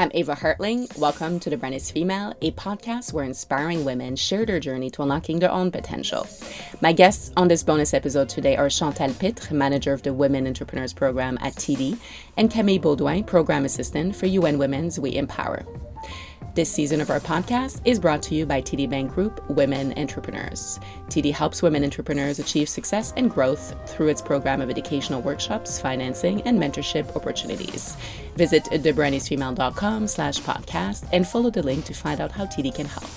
I'm Ava Hartling. Welcome to The Brand is Female, a podcast where inspiring women share their journey to unlocking their own potential. My guests on this bonus episode today are Chantal Pitre, manager of the Women Entrepreneurs Program at TD, and Camille Beaudoin, program assistant for UN Women's We Empower. This season of our podcast is brought to you by TD Bank Group Women Entrepreneurs. TD helps women entrepreneurs achieve success and growth through its program of educational workshops, financing, and mentorship opportunities. Visit thebrandisfemale.com slash podcast and follow the link to find out how TD can help.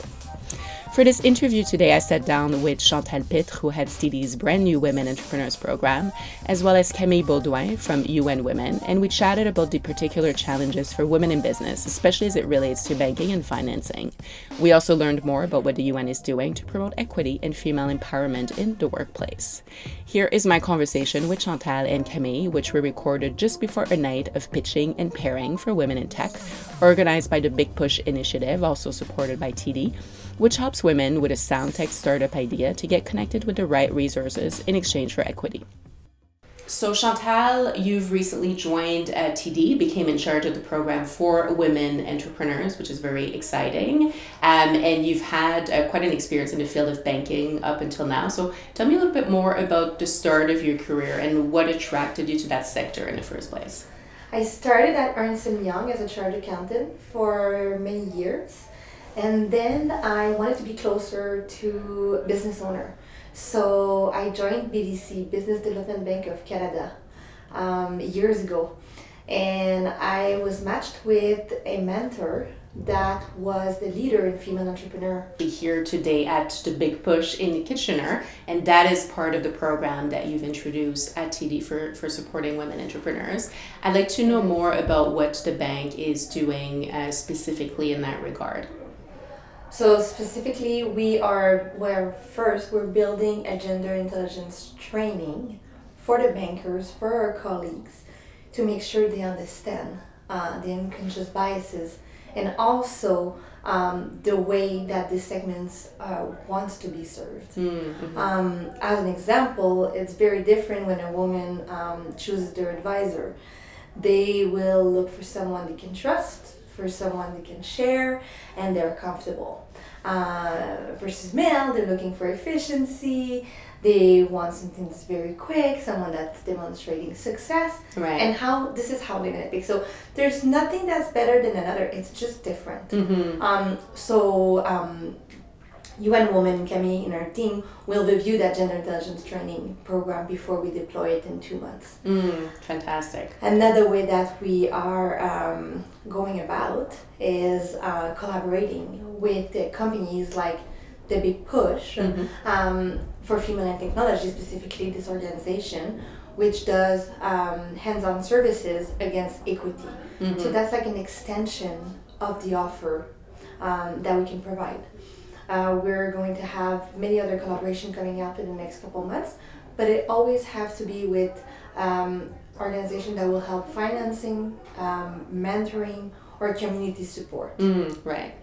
For this interview today, I sat down with Chantal Pitre, who heads TD's brand new Women Entrepreneurs Program, as well as Camille Beaudoin from UN Women, and we chatted about the particular challenges for women in business, especially as it relates to banking and financing. We also learned more about what the UN is doing to promote equity and female empowerment in the workplace. Here is my conversation with Chantal and Camille, which we recorded just before a night of pitching and pairing for women in tech, organized by the Big Push Initiative, also supported by TD which helps women with a sound tech startup idea to get connected with the right resources in exchange for equity. So, Chantal, you've recently joined uh, TD, became in charge of the program for women entrepreneurs, which is very exciting. Um, and you've had uh, quite an experience in the field of banking up until now. So, tell me a little bit more about the start of your career and what attracted you to that sector in the first place. I started at Ernst & Young as a chartered accountant for many years. And then I wanted to be closer to business owner. So I joined BDC, Business Development Bank of Canada, um, years ago. And I was matched with a mentor that was the leader in female entrepreneur. Here today at the Big Push in Kitchener, and that is part of the program that you've introduced at TD for, for supporting women entrepreneurs. I'd like to know more about what the bank is doing uh, specifically in that regard. So specifically, we are where first we're building a gender intelligence training for the bankers, for our colleagues, to make sure they understand uh, the unconscious biases and also um, the way that this segment uh, wants to be served. Mm-hmm. Um, as an example, it's very different when a woman um, chooses their advisor. They will look for someone they can trust for someone they can share and they're comfortable. Uh, versus male, they're looking for efficiency. They want something that's very quick, someone that's demonstrating success, right. and how this is how they're gonna pick. So there's nothing that's better than another. It's just different. Mm-hmm. Um, so um, UN Women, Camille, in our team will review that gender intelligence training program before we deploy it in two months. Mm, fantastic. Another way that we are um, going about is uh, collaborating with companies like the Big Push mm-hmm. um, for Female and Technology, specifically this organization, which does um, hands on services against equity. Mm-hmm. So that's like an extension of the offer um, that we can provide. Uh, we're going to have many other collaboration coming up in the next couple months, but it always has to be with um, organization that will help financing, um, mentoring, or community support. Mm, right.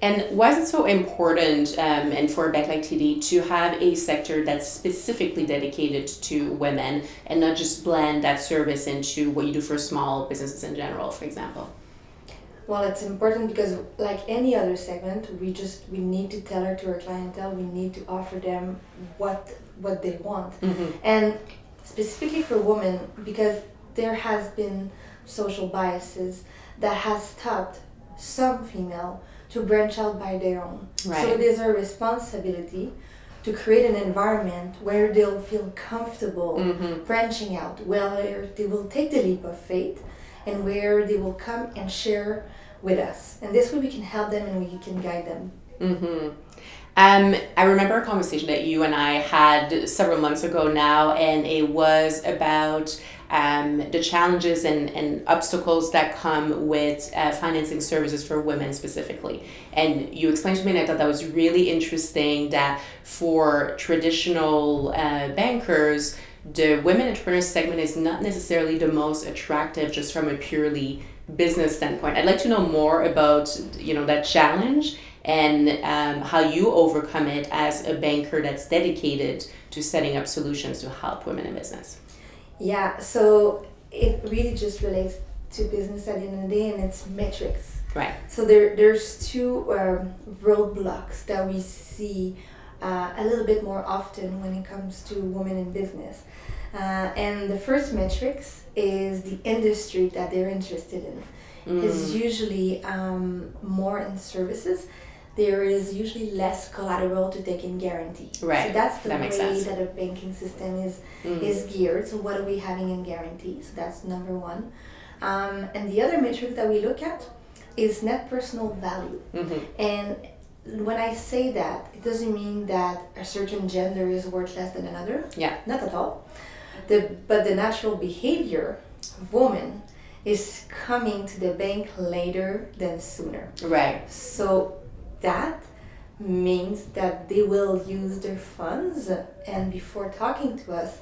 And why is it so important, um, and for like TD, to have a sector that's specifically dedicated to women and not just blend that service into what you do for small businesses in general, for example? Well, it's important because, like any other segment, we just we need to tailor to our clientele. We need to offer them what what they want, mm-hmm. and specifically for women because there has been social biases that has stopped some female to branch out by their own. Right. So it is our responsibility to create an environment where they'll feel comfortable mm-hmm. branching out, where they will take the leap of faith and where they will come and share with us. And this way we can help them and we can guide them. Mm-hmm. Um, I remember a conversation that you and I had several months ago now, and it was about um, the challenges and, and obstacles that come with uh, financing services for women specifically. And you explained to me, and I thought that was really interesting that for traditional uh, bankers, the women entrepreneurs segment is not necessarily the most attractive just from a purely business standpoint. I'd like to know more about you know that challenge and um, how you overcome it as a banker that's dedicated to setting up solutions to help women in business. Yeah, so it really just relates to business at the end of the day, and it's metrics. Right. So there, there's two um, roadblocks that we see uh, a little bit more often when it comes to women in business. Uh, and the first metrics is the industry that they're interested in. Mm. It's usually um, more in services. There is usually less collateral to take in guarantee. Right. So that's the that way that a banking system is Mm. is geared. So what are we having in guarantee? So that's number one. Um, and the other metric that we look at is net personal value. Mhm. And when I say that, it doesn't mean that a certain gender is worth less than another. Yeah. Not at all. The but the natural behavior of women is coming to the bank later than sooner. Right. So that means that they will use their funds and before talking to us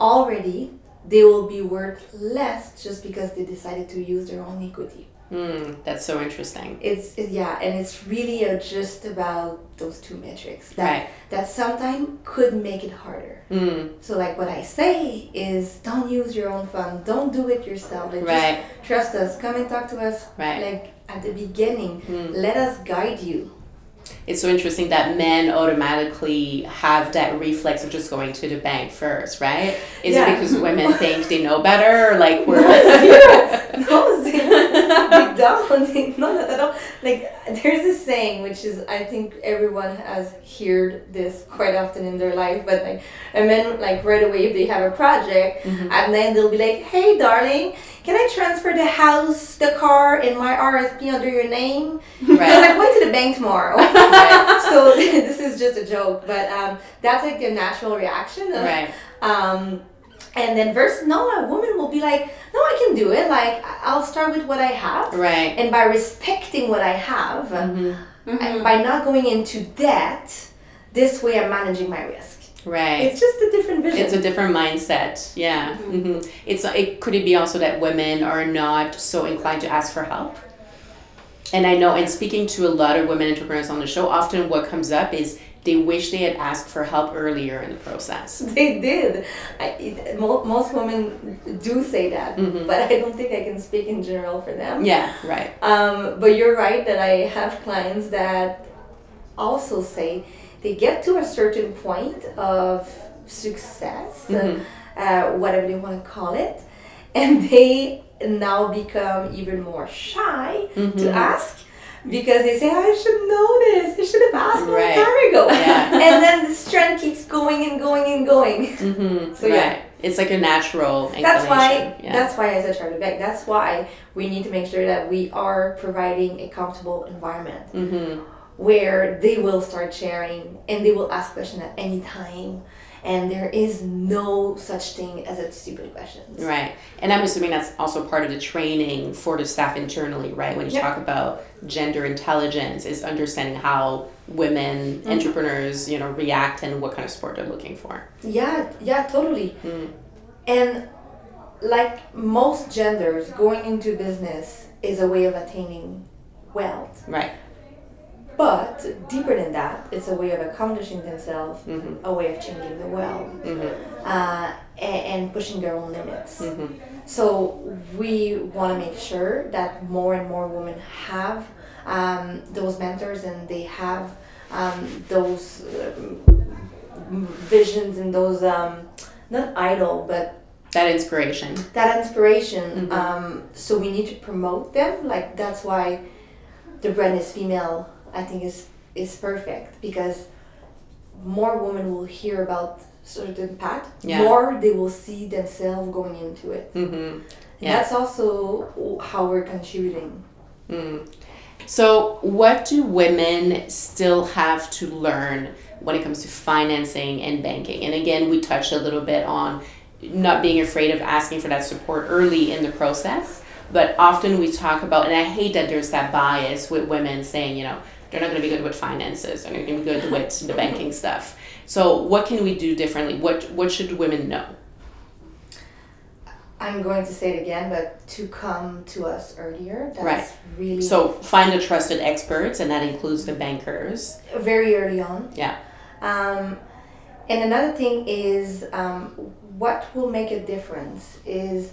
already they will be worth less just because they decided to use their own equity. Mm, that's so interesting. It's it- yeah, and it's really uh, just about those two metrics that Right. that sometimes could make it harder. Mm, So like what I say is don't use your own fund, don't do it yourself. Like right. just trust us, come and talk to us. Right. Like at the beginning, Mm. let us guide you. It's so interesting that men automatically have that reflex of just going to the bank first, right? Is Yeah. it because women think they know better? Or like we're no, they don't. They, no, not at all. Like there's a saying which is I think everyone has heard this quite often in their life, but like and men like right away if they have a project Mhm. and then they'll be like, Hey darling, can I transfer the house, the car, and my RSP under your name? Because right. I'm going to the bank tomorrow. right. so this is just a joke, but um, that's like the natural reaction. Right. Um, and then versus no, a woman will be like, no, I can do it. Like I'll start with what I have, Right. and by respecting what I have, Mhm. and by not going into debt, this way I'm managing my risk. Right. It's just a different vision. It's a different mindset. Yeah. hmm It's it could it be also that women are not so inclined to ask for help. And I know, in speaking to a lot of women entrepreneurs on the show, often what comes up is they wish they had asked for help earlier in the process. they did. I, it, mo- most women do say that, Mhm. but I don't think I can speak in general for them. Yeah. Right. Um, but you're right that I have clients that also say they get to a certain point of success, Mhm. uh, whatever they want to call it, and they now become even more shy to Mhm. ask because they say, I should know this, I should have asked a long Right. time ago. Yeah. and then the trend keeps going and going and going. Mm-hmm. So, right. yeah. It's like a natural That's why. Yeah. That's why, as a chartered bank, that's why we need to make sure that we are providing a comfortable environment mm-hmm. where they will start sharing and they will ask questions at any time, and there is no such thing as a stupid question. Right. And I'm assuming that's also part of the training for the staff internally, right? When you Yep. talk about gender intelligence, is understanding how women Mm-hmm. entrepreneurs, you know, react and what kind of support they're looking for. Yeah, yeah, totally. Mm. And like most genders, going into business is a way of attaining wealth. Right. Deeper than that, it's a way of accomplishing themselves, Mhm. a way of changing the world, Mm-hmm. uh, and, and pushing their own limits. Mm-hmm. So we want to make sure that more and more women have um, those mentors and they have um, those um, visions and those um, not idol but That inspiration. that inspiration. Mhm. Um, so we need to promote them. Like that's why the brand is female. I think is is perfect because more women will hear about certain path. Yeah. More they will see themselves going into it. Mm-hmm. Yeah. That's also how we're contributing. Mm. So, what do women still have to learn when it comes to financing and banking? And again, we touched a little bit on not being afraid of asking for that support early in the process. But often we talk about, and I hate that there's that bias with women saying, you know, they're not going to be good with finances, and they're not going to be good with the banking stuff. So, what can we do differently? What what should women know? I'm going to say it again, but to come to us earlier, that's Right. really So, find the trusted experts, and that includes the bankers. very early on. Yeah. Um, and another thing is um, what will make a difference is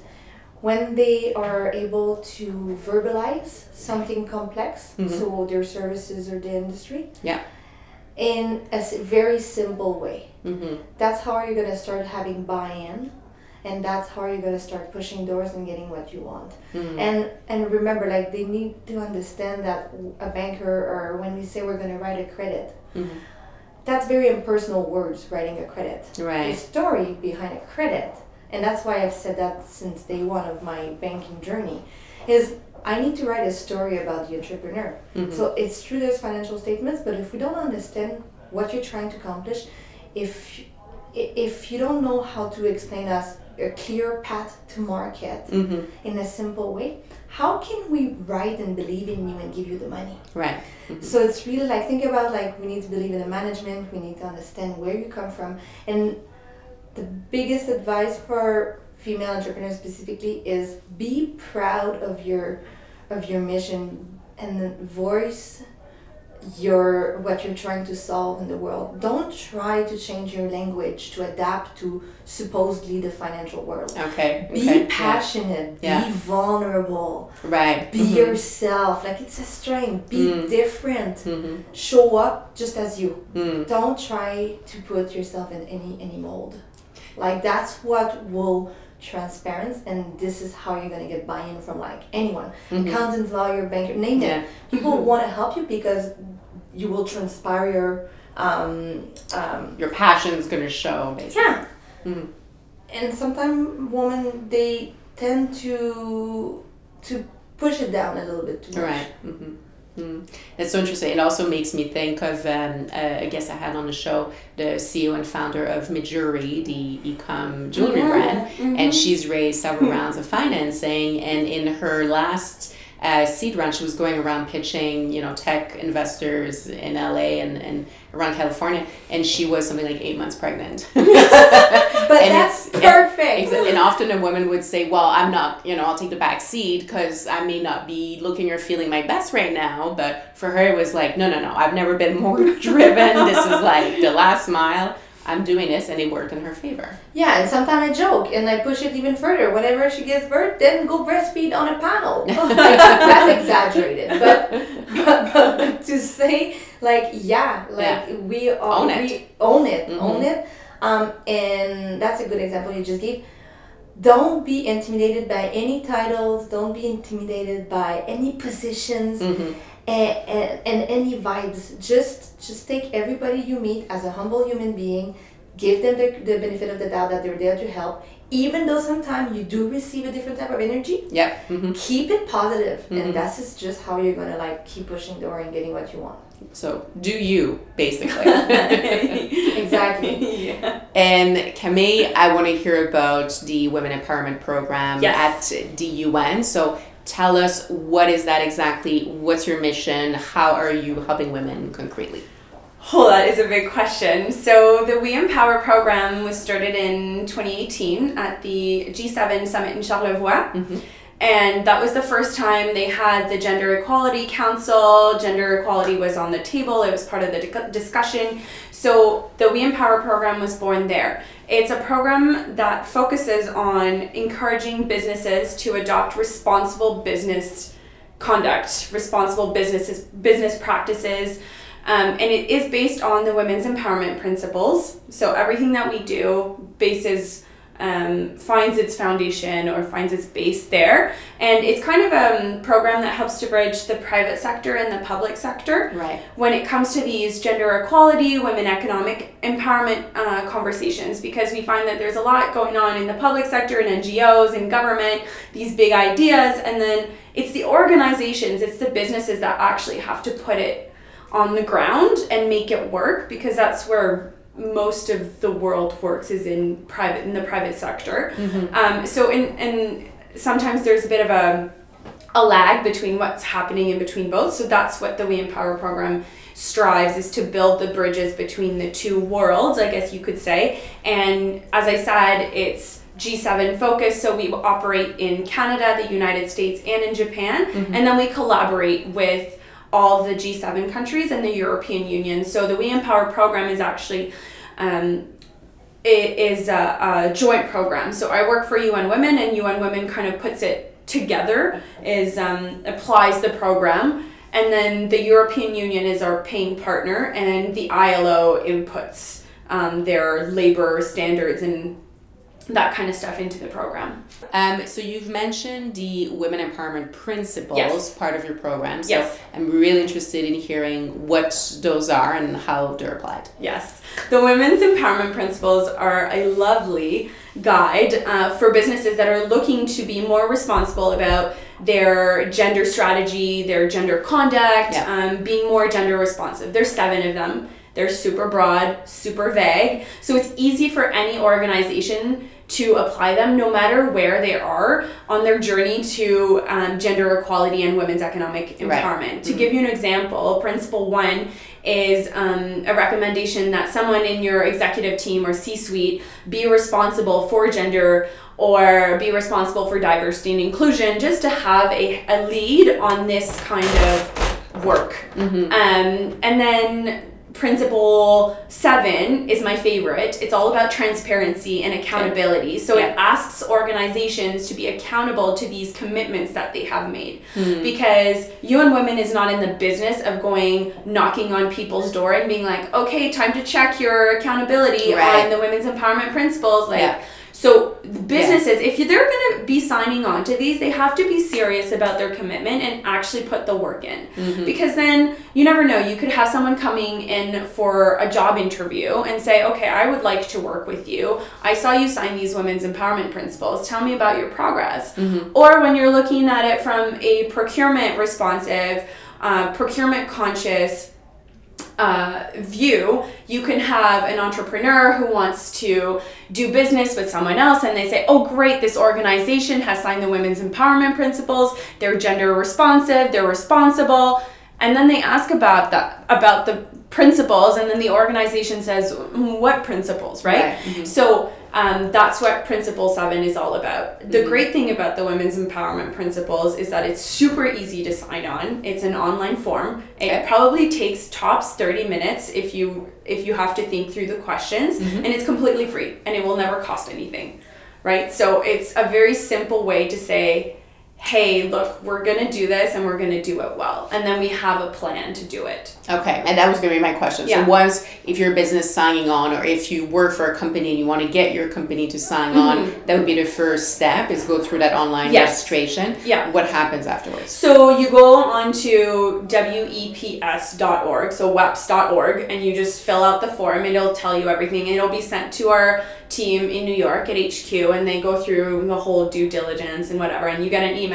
when they are able to verbalize something complex, Mhm. so their services or the industry, Yeah. in a very simple way. Mm-hmm. That's how you're gonna start having buy-in, and that's how you're gonna start pushing doors and getting what you want. Mm-hmm. And and remember, like they need to understand that a banker or when we say we're gonna write a credit, Mm-hmm. that's very impersonal words. Writing a credit, Right. the story behind a credit, and that's why I've said that since day one of my banking journey, is I need to write a story about the entrepreneur. Mhm. So it's true there's financial statements, but if we don't understand what you're trying to accomplish, if if you don't know how to explain us a clear path to market Mm-hmm. in a simple way, how can we write and believe in you and give you the money? Right. So it's really like think about like we need to believe in the management, we need to understand where you come from. And the biggest advice for female entrepreneurs specifically is be proud of your of your mission and voice your what you're trying to solve in the world. Don't try to change your language to adapt to supposedly the financial world. Okay. Be okay. passionate, Yeah. be vulnerable, Right. be Mhm. yourself. Like it's a strength. Be Mm. different. Mhm. Show up just as you. Mm. Don't try to put yourself in any any mold. Like that's what will transparent and this is how you're gonna get buy-in from like anyone. Mhm. Accountant, lawyer, banker, name Yeah. it. People wanna help you because you will transpire your um, um, Your passion's gonna show, basically. yeah. Mhm. And sometimes women they tend to to push it down a little bit too much. Right. Mm-hmm. Mm. That's so interesting. It also makes me think of, um, uh, I guess I had on the show the CEO and founder of Mejuri, the e-com jewelry Yeah. brand, Mhm. and she's raised several rounds of financing. And in her last uh, seed round, she was going around pitching, you know, tech investors in LA and, and around California, and she was something like eight months pregnant. And that's perfect. Exa- And often a woman would say, "Well, I'm not, you know, I'll take the back seat because I may not be looking or feeling my best right now." But for her, it was like, "No, no, no. I've never been more driven. This is like the last mile. I'm doing this," and it worked in her favor. Yeah, and sometimes I joke and I push it even further. Whenever she gives birth, then go breastfeed on a panel. That's exaggerated, but, but, but to say like yeah, like Yeah. we all Own it. we own it, Mhm. own it. Um, and that's a good example you just gave. Don't be intimidated by any titles. Don't be intimidated by any positions Mm-hmm. and, and, and any vibes. Just just take everybody you meet as a humble human being. Give them the, the benefit of the doubt that they're there to help. Even though sometimes you do receive a different type of energy, Yep. Mm-hmm. keep it positive, Mhm. and that's just, just how you're gonna like keep pushing the door and getting what you want. So do you basically. Exactly. yeah. And Camille, I want to hear about the Women Empowerment Program Yes. at the UN. So tell us what is that exactly? What's your mission? How are you helping women concretely? Oh, that is a big question. So, the We Empower program was started in 2018 at the G7 Summit in Charlevoix. Mhm. And that was the first time they had the Gender Equality Council. Gender equality was on the table, it was part of the discussion. So, the We Empower program was born there. It's a program that focuses on encouraging businesses to adopt responsible business conduct, responsible businesses, business practices. Um, and it is based on the women's empowerment principles. So everything that we do bases um, finds its foundation or finds its base there. And it's kind of a um, program that helps to bridge the private sector and the public sector Right. when it comes to these gender equality, women economic empowerment uh, conversations, because we find that there's a lot going on in the public sector and NGOs and government, these big ideas, and then it's the organizations, it's the businesses that actually have to put it on the ground and make it work because that's where most of the world works is in private in the private sector. Um, so in and sometimes there's a bit of a a lag between what's happening in between both. So that's what the We Empower program strives is to build the bridges between the two worlds, I guess you could say. And as I said, it's G7 focus, so we operate in Canada, the United States, and in Japan, and then we collaborate with all the G7 countries and the European Union. So the We Empower program is actually um, it is a, a joint program. So I work for UN Women, and UN Women kind of puts it together, is um, applies the program, and then the European Union is our paying partner, and the ILO inputs um, their labor standards and that kind of stuff into the program. Um, so you've mentioned the women empowerment principles Yes. part of your program. So Yes. I'm really interested in hearing what those are and how they're applied. Yes, the Women's Empowerment Principles are a lovely guide uh, for businesses that are looking to be more responsible about their gender strategy, their gender conduct, Yeah. um, being more gender responsive. There's seven of them. They're super broad, super vague. So it's easy for any organization to apply them no matter where they are on their journey to um, gender equality and women's economic Right. empowerment. To give you an example, principle one is um, a recommendation that someone in your executive team or C suite be responsible for gender or be responsible for diversity and inclusion just to have a, a lead on this kind of work. Um, and then principle seven is my favorite. It's all about transparency and accountability. So it asks organizations to be accountable to these commitments that they have made. Hmm. Because UN Women is not in the business of going knocking on people's door and being like, okay, time to check your accountability Right. on the women's empowerment principles. Like, Yeah. So businesses, if they're going to be signing on to these, they have to be serious about their commitment and actually put the work in. Mm-hmm. Because then you never know. You could have someone coming in for a job interview and say, "Okay, I would like to work with you. I saw you sign these women's empowerment principles. Tell me about your progress." Or when you're looking at it from a procurement responsive, uh, procurement conscious uh, view, you can have an entrepreneur who wants to do business with someone else and they say, oh, great, this organization has signed the women's empowerment principles, they're gender responsive, they're responsible. And then they ask about that about the principles, and then the organization says, "Mm, "What principles?" Right. Right. So um, that's what Principle Seven is all about. The great thing about the Women's Empowerment Principles is that it's super easy to sign on. It's an online form. It probably takes tops thirty minutes if you if you have to think through the questions, and it's completely free, and it will never cost anything, right? So it's a very simple way to say. Hey, look, we're gonna do this and we're gonna do it well. And then we have a plan to do it. Okay, and that was going to be my question. Yeah. So, once if you're a business signing on, or if you work for a company and you want to get your company to sign on, that would be the first step. Is go through that online Mm-hmm. Yes. registration. Yeah. What happens afterwards? So you go on to weps.org, so weps.org, and you just fill out the form and it'll tell you everything. It'll be sent to our team in New York at HQ and they go through the whole due diligence and whatever. And you get an email,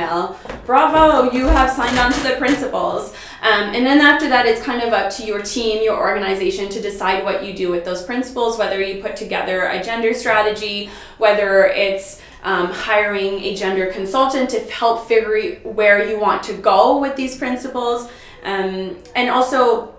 bravo, you have signed on to the principles. Um, and then after that, it's kind of up to your team, your organization to decide what you do with those principles, whether you put together a gender strategy, whether it's um, hiring a gender consultant to help figure where you want to go with these principles. Um, and also,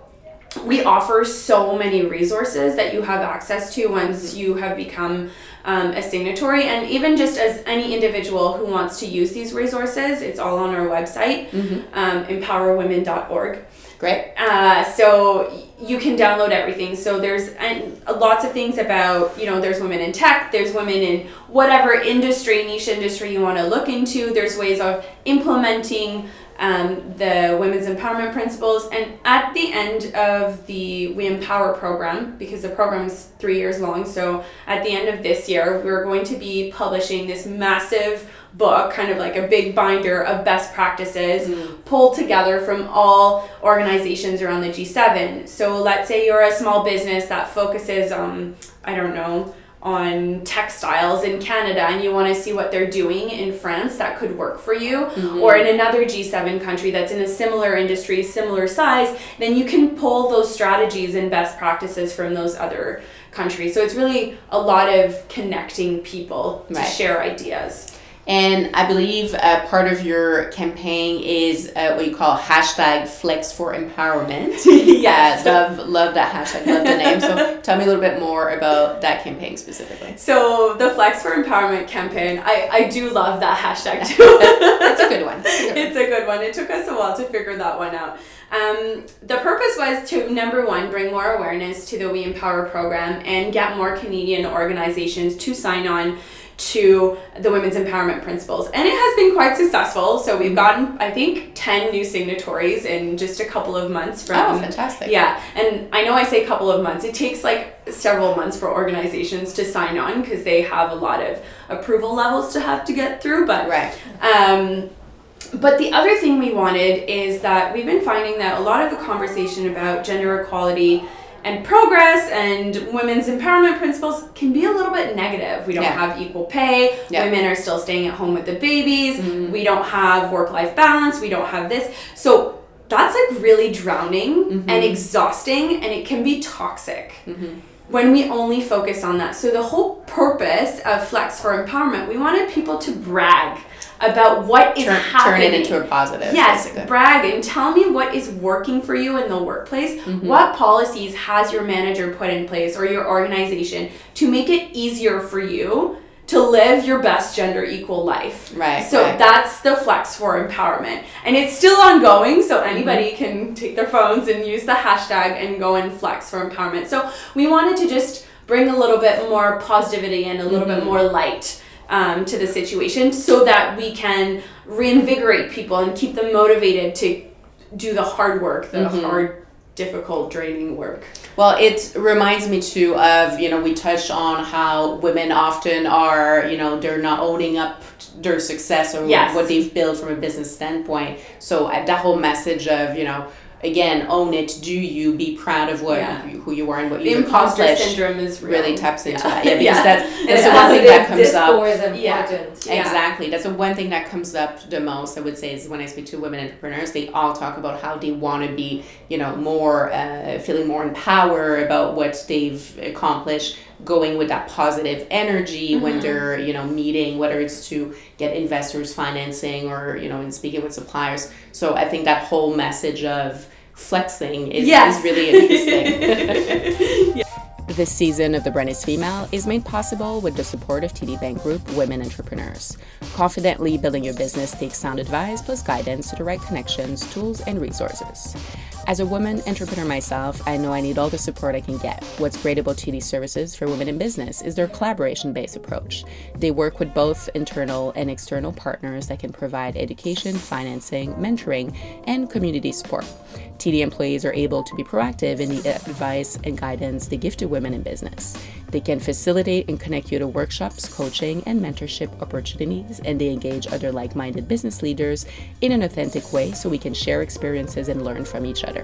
we offer so many resources that you have access to once you have become um, a signatory and even just as any individual who wants to use these resources it's all on our website um, empowerwomen.org Great. uh, so you can download everything. So there's and lots of things about you know there's women in tech, there's women in whatever industry, niche industry you want to look into. There's ways of implementing um, the women's empowerment principles, and at the end of the We Empower program, because the program is three years long, so at the end of this year, we're going to be publishing this massive book, kind of like a big binder of best practices pulled together from all organizations around the G7. So let's say you're a small business that focuses um I don't know on textiles in Canada and you want to see what they're doing in France that could work for you mm-hmm. or in another G7 country that's in a similar industry, similar size, then you can pull those strategies and best practices from those other countries. So it's really a lot of connecting people to Right. share ideas. And I believe uh, part of your campaign is uh, what you call hashtag Flex for Empowerment. yes. Uh, love, love that hashtag. Love the name. So tell me a little bit more about that campaign specifically. So the Flex for Empowerment campaign, I, I do love that hashtag too. That's a good one. It's a good one. It took us a while to figure that one out. Um, the purpose was to number one, bring more awareness to the We Empower program and get more Canadian organizations to sign on to the women's empowerment principles. And it has been quite successful. So we've gotten i think 10 new signatories in just a couple of months from oh fantastic. Yeah. And i know i say couple of months. It takes like several months for organizations to sign on because they have a lot of approval levels to have to get through but right. um, but the other thing we wanted is that we've been finding that a lot of the conversation about gender equality and progress and women's empowerment principles can be a little bit negative. We don't Yeah. have equal pay. Yeah. Women are still staying at home with the babies. Mm-hmm. We don't have work life balance. We don't have this. So that's like really drowning mm-hmm. and exhausting and it can be toxic mm-hmm. when we only focus on that. So the whole purpose of Flex for Empowerment, we wanted people to brag about what is turn, turn happening. it into a positive Yes, basically. brag and tell me what is working for you in the workplace. Mm-hmm. What policies has your manager put in place or your organization to make it easier for you to live your best gender equal life? Right, So right. that's the flex for empowerment. And it's still ongoing, so Mm-hmm. anybody can take their phones and use the hashtag and go and flex for empowerment. So we wanted to just bring a little bit more positivity and a little Mm-hmm. bit more light um, to the situation so that we can reinvigorate people and keep them motivated to do the hard work, the Mm-hmm. hard, difficult, draining work. Well, it reminds me too of, you know, we touched on how women often are, you know, they're not owning up their success or Yes. what they've built from a business standpoint. So that whole message of, you know, again, own it, do you, be proud of what Yeah. who you are and what you've imposter accomplished. syndrome is real. Really taps into Yeah. that. Yeah, because Yeah. that's, that's the one thing that comes up. is Yeah. important. Yeah. Exactly. That's the one thing that comes up the most, I would say, is when I speak to women entrepreneurs, they all talk about how they want to be, you know, more, uh, feeling more empowered about what they've accomplished, going with that positive energy when mm-hmm. they're, you know, meeting, whether it's to get investors financing or, you know, in speaking with suppliers. So I think that whole message of flexing is, Yes. is really interesting. This season of The Brand is Female is made possible with the support of TD Bank Group Women Entrepreneurs. Confidently building your business takes sound advice plus guidance to the right connections, tools, and resources. As a woman entrepreneur myself, I know I need all the support I can get. What's great about TD Services for Women in Business is their collaboration based approach. They work with both internal and external partners that can provide education, financing, mentoring, and community support. TD employees are able to be proactive in the advice and guidance they give to women in business. They can facilitate and connect you to workshops, coaching, and mentorship opportunities, and they engage other like minded business leaders in an authentic way so we can share experiences and learn from each other.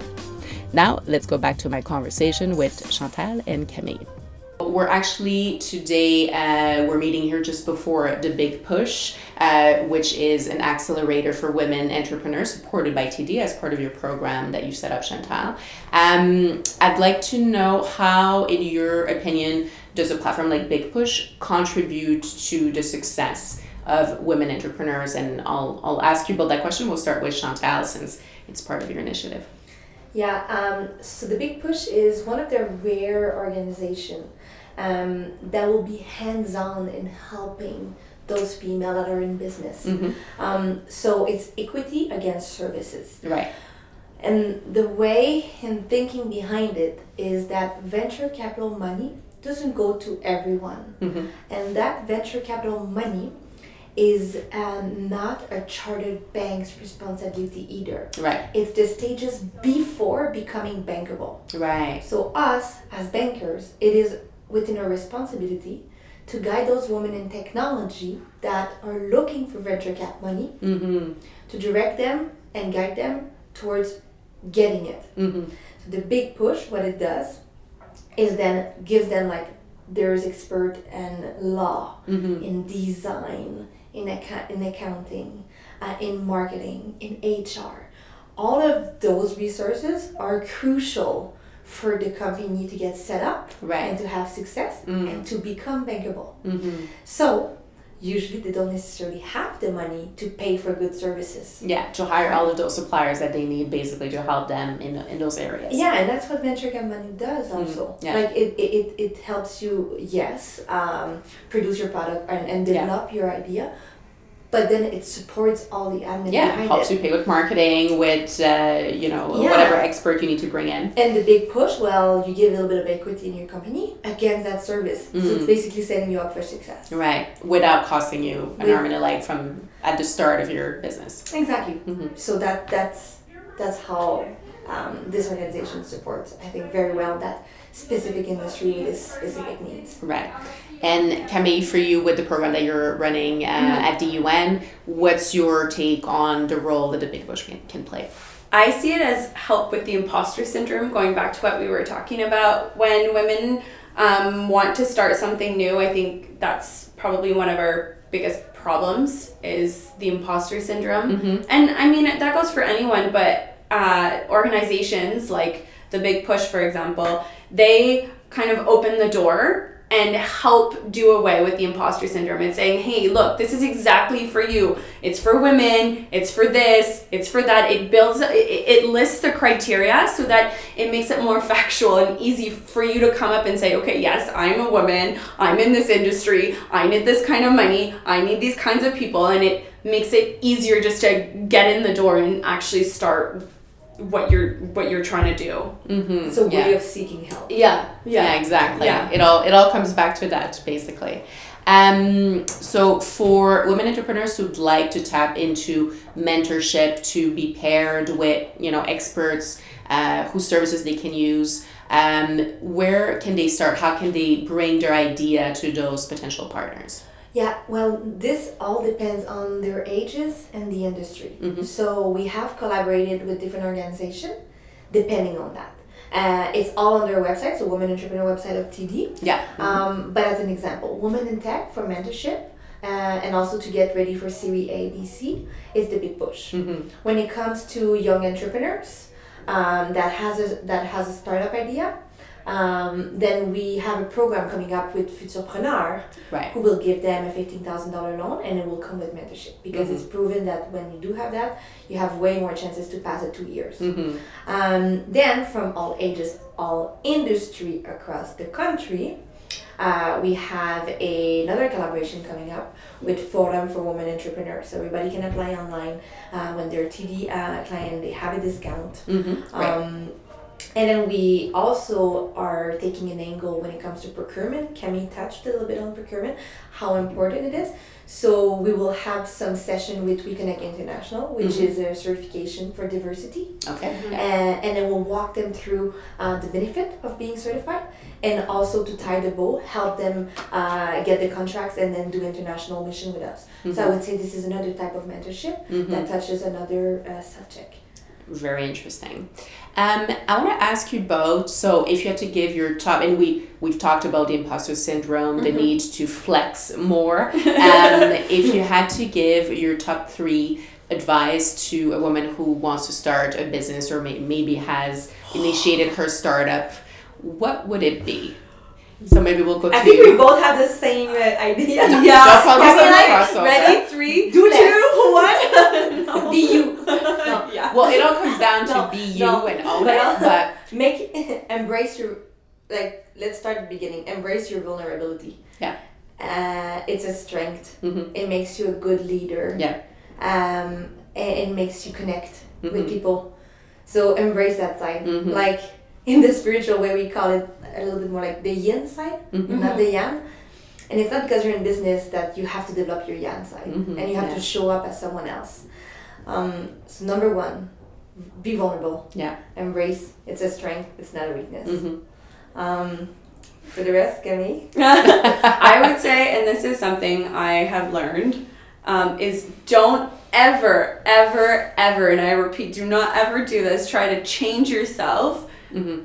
Now, let's go back to my conversation with Chantal and Camille. We're actually today, uh, we're meeting here just before the Big Push, uh, which is an accelerator for women entrepreneurs supported by TD as part of your program that you set up, Chantal. Um, I'd like to know how, in your opinion, does a platform like Big Push contribute to the success of women entrepreneurs? And I'll, I'll ask you about that question. We'll start with Chantal since it's part of your initiative. Yeah, um, so the Big Push is one of the rare organization um, that will be hands-on in helping those female that are in business. Um, so it's equity against services. Right. And the way and thinking behind it is that venture capital money doesn't go to everyone. And that venture capital money is um, not a chartered bank's responsibility either. Right. It's the stages before becoming bankable. Right. So, us as bankers, it is within our responsibility to guide those women in technology that are looking for venture cap money Mm-hmm. to direct them and guide them towards getting it. Mm-hmm. So the big push, what it does, is then gives them like there's expert in law, Mm-hmm. in design, in account, in accounting, uh, in marketing, in HR. All of those resources are crucial for the company to get set up Right. and to have success Mm. and to become bankable. Mm-hmm. So usually they don't necessarily have the money to pay for good services. Yeah, to hire all of those suppliers that they need basically to help them in, in those areas. Yeah, and that's what venture money does also. Mm, yeah. Like it, it, it, helps you, yes, um, produce your product and, and Yeah. develop your idea, but then it supports all the admin Yeah, helps it. you pay with marketing, with uh, you know Yeah. whatever expert you need to bring in. And the big push, well, you give a little bit of equity in your company against that service. So it's Mm. basically setting you up for success. Right, without costing you an With- arm and a leg from at the start of your business. Exactly. Mhm. So that that's that's how um, this organization supports, I think, very well that specific industry with its specific needs. Right. And Camille, for you with the program that you're running uh, Mm-hmm. at the UN, what's your take on the role that the Big Push can, can play? I see it as help with the imposter syndrome, going back to what we were talking about. When women um, want to start something new, I think that's probably one of our biggest problems is the imposter syndrome. And I mean, that goes for anyone, but uh, organizations like the Big Push, for example, they kind of open the door and help do away with the imposter syndrome and saying, hey, look, this is exactly for you. It's for women, it's for this, it's for that. It builds, it, lists the criteria so that it makes it more factual and easy for you to come up and say, okay, yes, I'm a woman, I'm in this industry, I need this kind of money, I need these kinds of people, and it makes it easier just to get in the door and actually start what you're what you're trying to do. Mm-hmm. It's a yeah. way of seeking help. Yeah, Yeah, exactly. Yeah. It all it all comes back to that basically. Um, so for women entrepreneurs who'd like to tap into mentorship to be paired with you know experts uh, whose services they can use, um, where can they start? How can they bring their idea to those potential partners? Yeah, well, this all depends on their ages and the industry. Mhm. So we have collaborated with different organizations depending on that. Uh, it's all on their website, so Women Entrepreneur website of TD. Yeah. Um, but as an example, Women in Tech for mentorship uh, and also to get ready for Series A, B, C is the big push. Mhm. When it comes to young entrepreneurs um, that has a, that has a startup idea, um, then we have a program coming up with Futurpreneur Right. who will give them a $15,000 loan and it will come with mentorship because Mhm. it's proven that when you do have that, you have way more chances to pass the two years. Mm-hmm. Um, then, from all ages, all industry across the country, uh, we have another collaboration coming up with Forum for Women Entrepreneurs. So everybody can apply online uh, when they're TD uh, client. They have a discount. Mm-hmm. Right. Um, and then we also are taking an angle when it comes to procurement. Camille touched a little bit on procurement, how important it is. So we will have some session with WeConnect International, which Mhm. is a certification for diversity, Okay. and, and then we'll walk them through uh, the benefit of being certified, and also to tie the bow, help them uh, get the contracts, and then do international mission with us. So I would say this is another type of mentorship that touches another uh, subject. Very interesting. Um, I want to ask you both. So, if you had to give your top, and we we've talked about the imposter syndrome, the need to flex more. Um, if you had to give your top three advice to a woman who wants to start a business or may, maybe has initiated her startup, what would it be? So maybe we'll go to I think we both have the same uh, idea. There'll probably Can be like. Ready? Three, Do less. two, one. no. Be you. No. Yeah. Well, it all comes down to No, be you no. and own Well, it, but Make embrace your like. Let's start at the beginning. Embrace your vulnerability. Yeah. Uh, it's a strength. Mhm. It makes you a good leader. Yeah. Um, and it makes you connect Mhm. with people. So embrace that side. Mhm. Like in the spiritual way, we call it a little bit more like the yin side, Mhm. not the yang. And it's not because you're in business that you have to develop your yang side, Mhm. and you have Yeah. to show up as someone else. Um, so number one, be vulnerable. Yeah. Embrace. It's a strength. It's not a weakness. Mhm. Um, for the rest, Camille. I would say, and this is something I have learned, um, is don't ever, ever, ever, and I repeat, do not ever do this. Try to change yourself Mhm.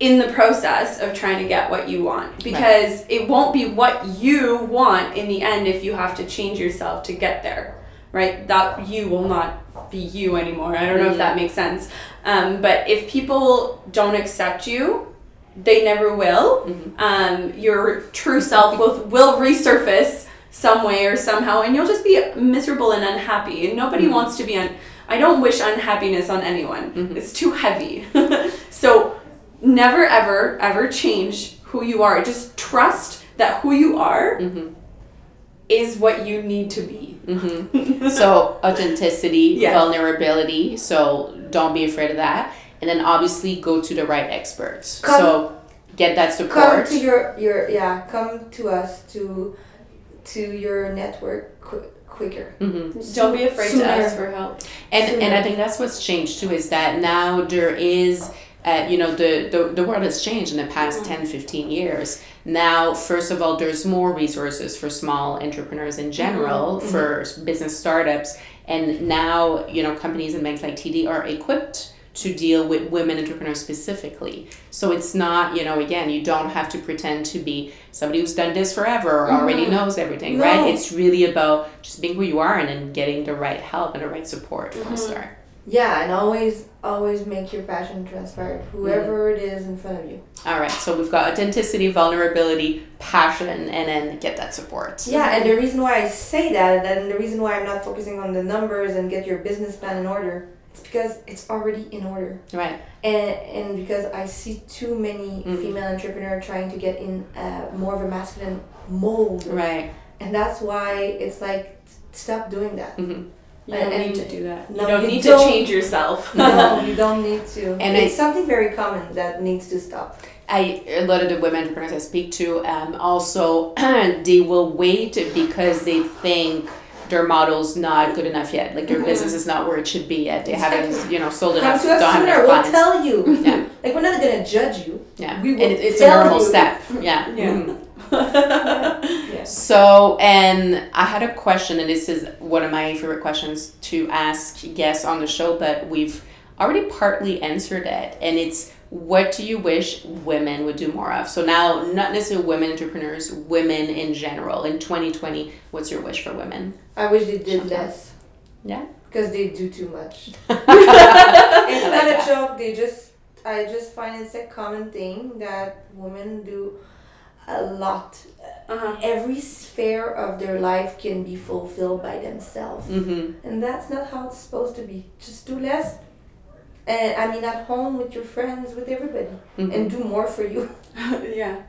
in the process of trying to get what you want. Because it won't be what you want in the end if you have to change yourself to get there. Right? That you will not be you anymore. I don't know if that makes sense. Um, but if people don't accept you they never will. Mhm. um, your true self will, will resurface some way or somehow and you'll just be miserable and unhappy and nobody Mm-hmm. wants to be un I don't wish unhappiness on anyone. Mm-hmm. It's too heavy. so never ever ever change who you are. Just trust that who you are Mm-hmm. is what you need to be. so authenticity, Yes. vulnerability. So don't be afraid of that. And then obviously go to the right experts. Come- so get that support. come to your your yeah come to us to to your network quicker. Hmm Don't be afraid to ask. for help. And and I think that's what's changed too is that now there is uh, you know the, the the world has changed in the past 10 15 years. Now first of all there's more resources for small entrepreneurs in general for s- business startups. And now you know companies and banks like td are equipped to deal with women entrepreneurs specifically. So it's not you know again you don't have to pretend to be somebody who's done this forever or already mm-hmm. knows everything No. right it's really about just being who you are and then getting the right help and the right support from mm-hmm. the start. Yeah and always always make your passion transparent whoever mm-hmm. it is in front of you. All right so we've got authenticity vulnerability passion and then get that support. Yeah and the reason why i say that and the reason why i'm not focusing on the numbers and get your business plan in order it's because it's already in order right and and because I see too many Mhm. female entrepreneurs trying to get in uh, more of a masculine mold, right and that's why it's like stop doing that. hmm You don't And- need to do that. No, you don't you need don't. to change yourself. no, you don't need to. And it's I- something very common that needs to stop. I a lot of the women entrepreneurs I speak to um, also they will wait because they think their model's not good enough yet like their business is not where it should be yet they haven't you know sold Come enough to us sooner. We'll clients tell you. Yeah. like we're not gonna judge you. yeah we will and it, it's a normal you. step yeah Yeah. Mhm. Yeah. So, and I had a question, and this is one of my favorite questions to ask guests on the show, but we've already partly answered it. And it's what do you wish women would do more of? So, now, not necessarily women entrepreneurs, women in general. In 2020, what's your wish for women? I wish they did Chantal. less Yeah. because they do too much. I it's like not that. a joke. They just, I just find it's a common thing that women do a lot. uh-huh. Every sphere of their life can be fulfilled by themselves, Mm-hmm. and that's not how it's supposed to be. Just do less, and I mean at home with your friends, with everybody, mm-hmm. and do more for you. yeah.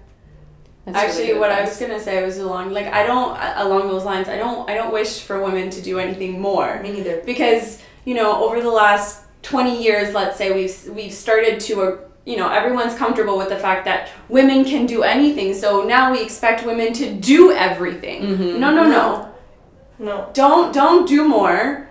That's Actually, good what I was gonna say was along like I don't uh, along those lines. I don't I don't wish for women to do anything more Me neither. because you know over the last 20 years let's say we've we've started to uh, you know everyone's comfortable with the fact that women can do anything so now we expect women to do everything Mhm. no no no No. don't don't do more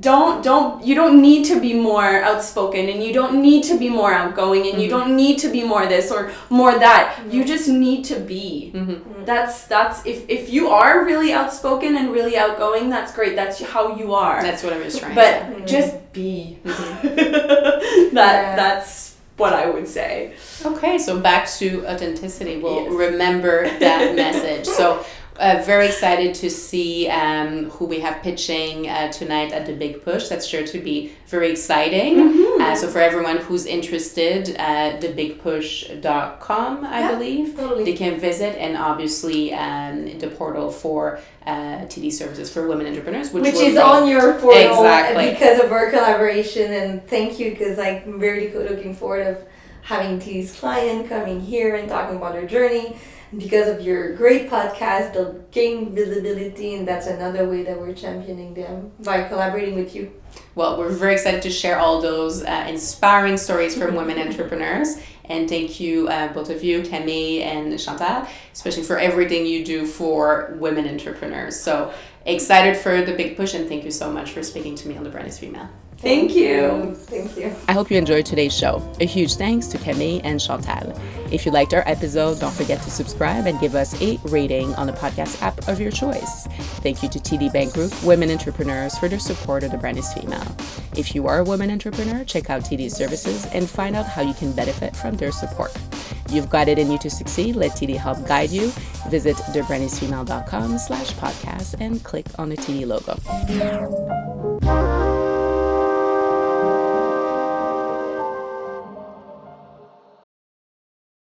don't don't you don't need to be more outspoken and you don't need to be more outgoing and you Mhm. don't need to be more this or more that you just need to be Mhm. that's that's if if you are really outspoken and really outgoing that's great that's how you are That's what I was trying but to say. Just be Mhm. that Yeah. that's what i would say Okay, so back to authenticity. We'll Yes. remember that message. So, uh, very excited to see um, who we have pitching uh, tonight at the Big Push. That's sure to be very exciting. Mm-hmm. Uh, so, for everyone who's interested, uh, thebigpush.com, I Yeah, believe. totally. They can visit, and obviously um, the portal for uh, TD services for women entrepreneurs, which, Which is be- on your portal Exactly. because of our collaboration, and thank you because like, I'm very looking forward of having T's client coming here and talking about their journey. Because of your great podcast, they'll gain visibility, and that's another way that we're championing them by collaborating with you. Well, we're very excited to share all those uh, inspiring stories from women entrepreneurs. And thank you, uh, both of you, Camille and Chantal, especially for everything you do for women entrepreneurs. So excited for the big push, and thank you so much for speaking to me on the Brand is Female. Thank you Thank you. I hope you enjoyed today's show. A huge thanks to Camille and Chantal. If you liked our episode, don't forget to subscribe and give us a rating on the podcast app of your choice. Thank you to TD Bank Group Women Entrepreneurs for their support of the brand is female. If you are a woman entrepreneur, check out TD's services and find out how you can benefit from their support. You've got it in you to succeed. Let TD help guide you. Visit thebrandisfemale.com slash podcast and click on the TD logo.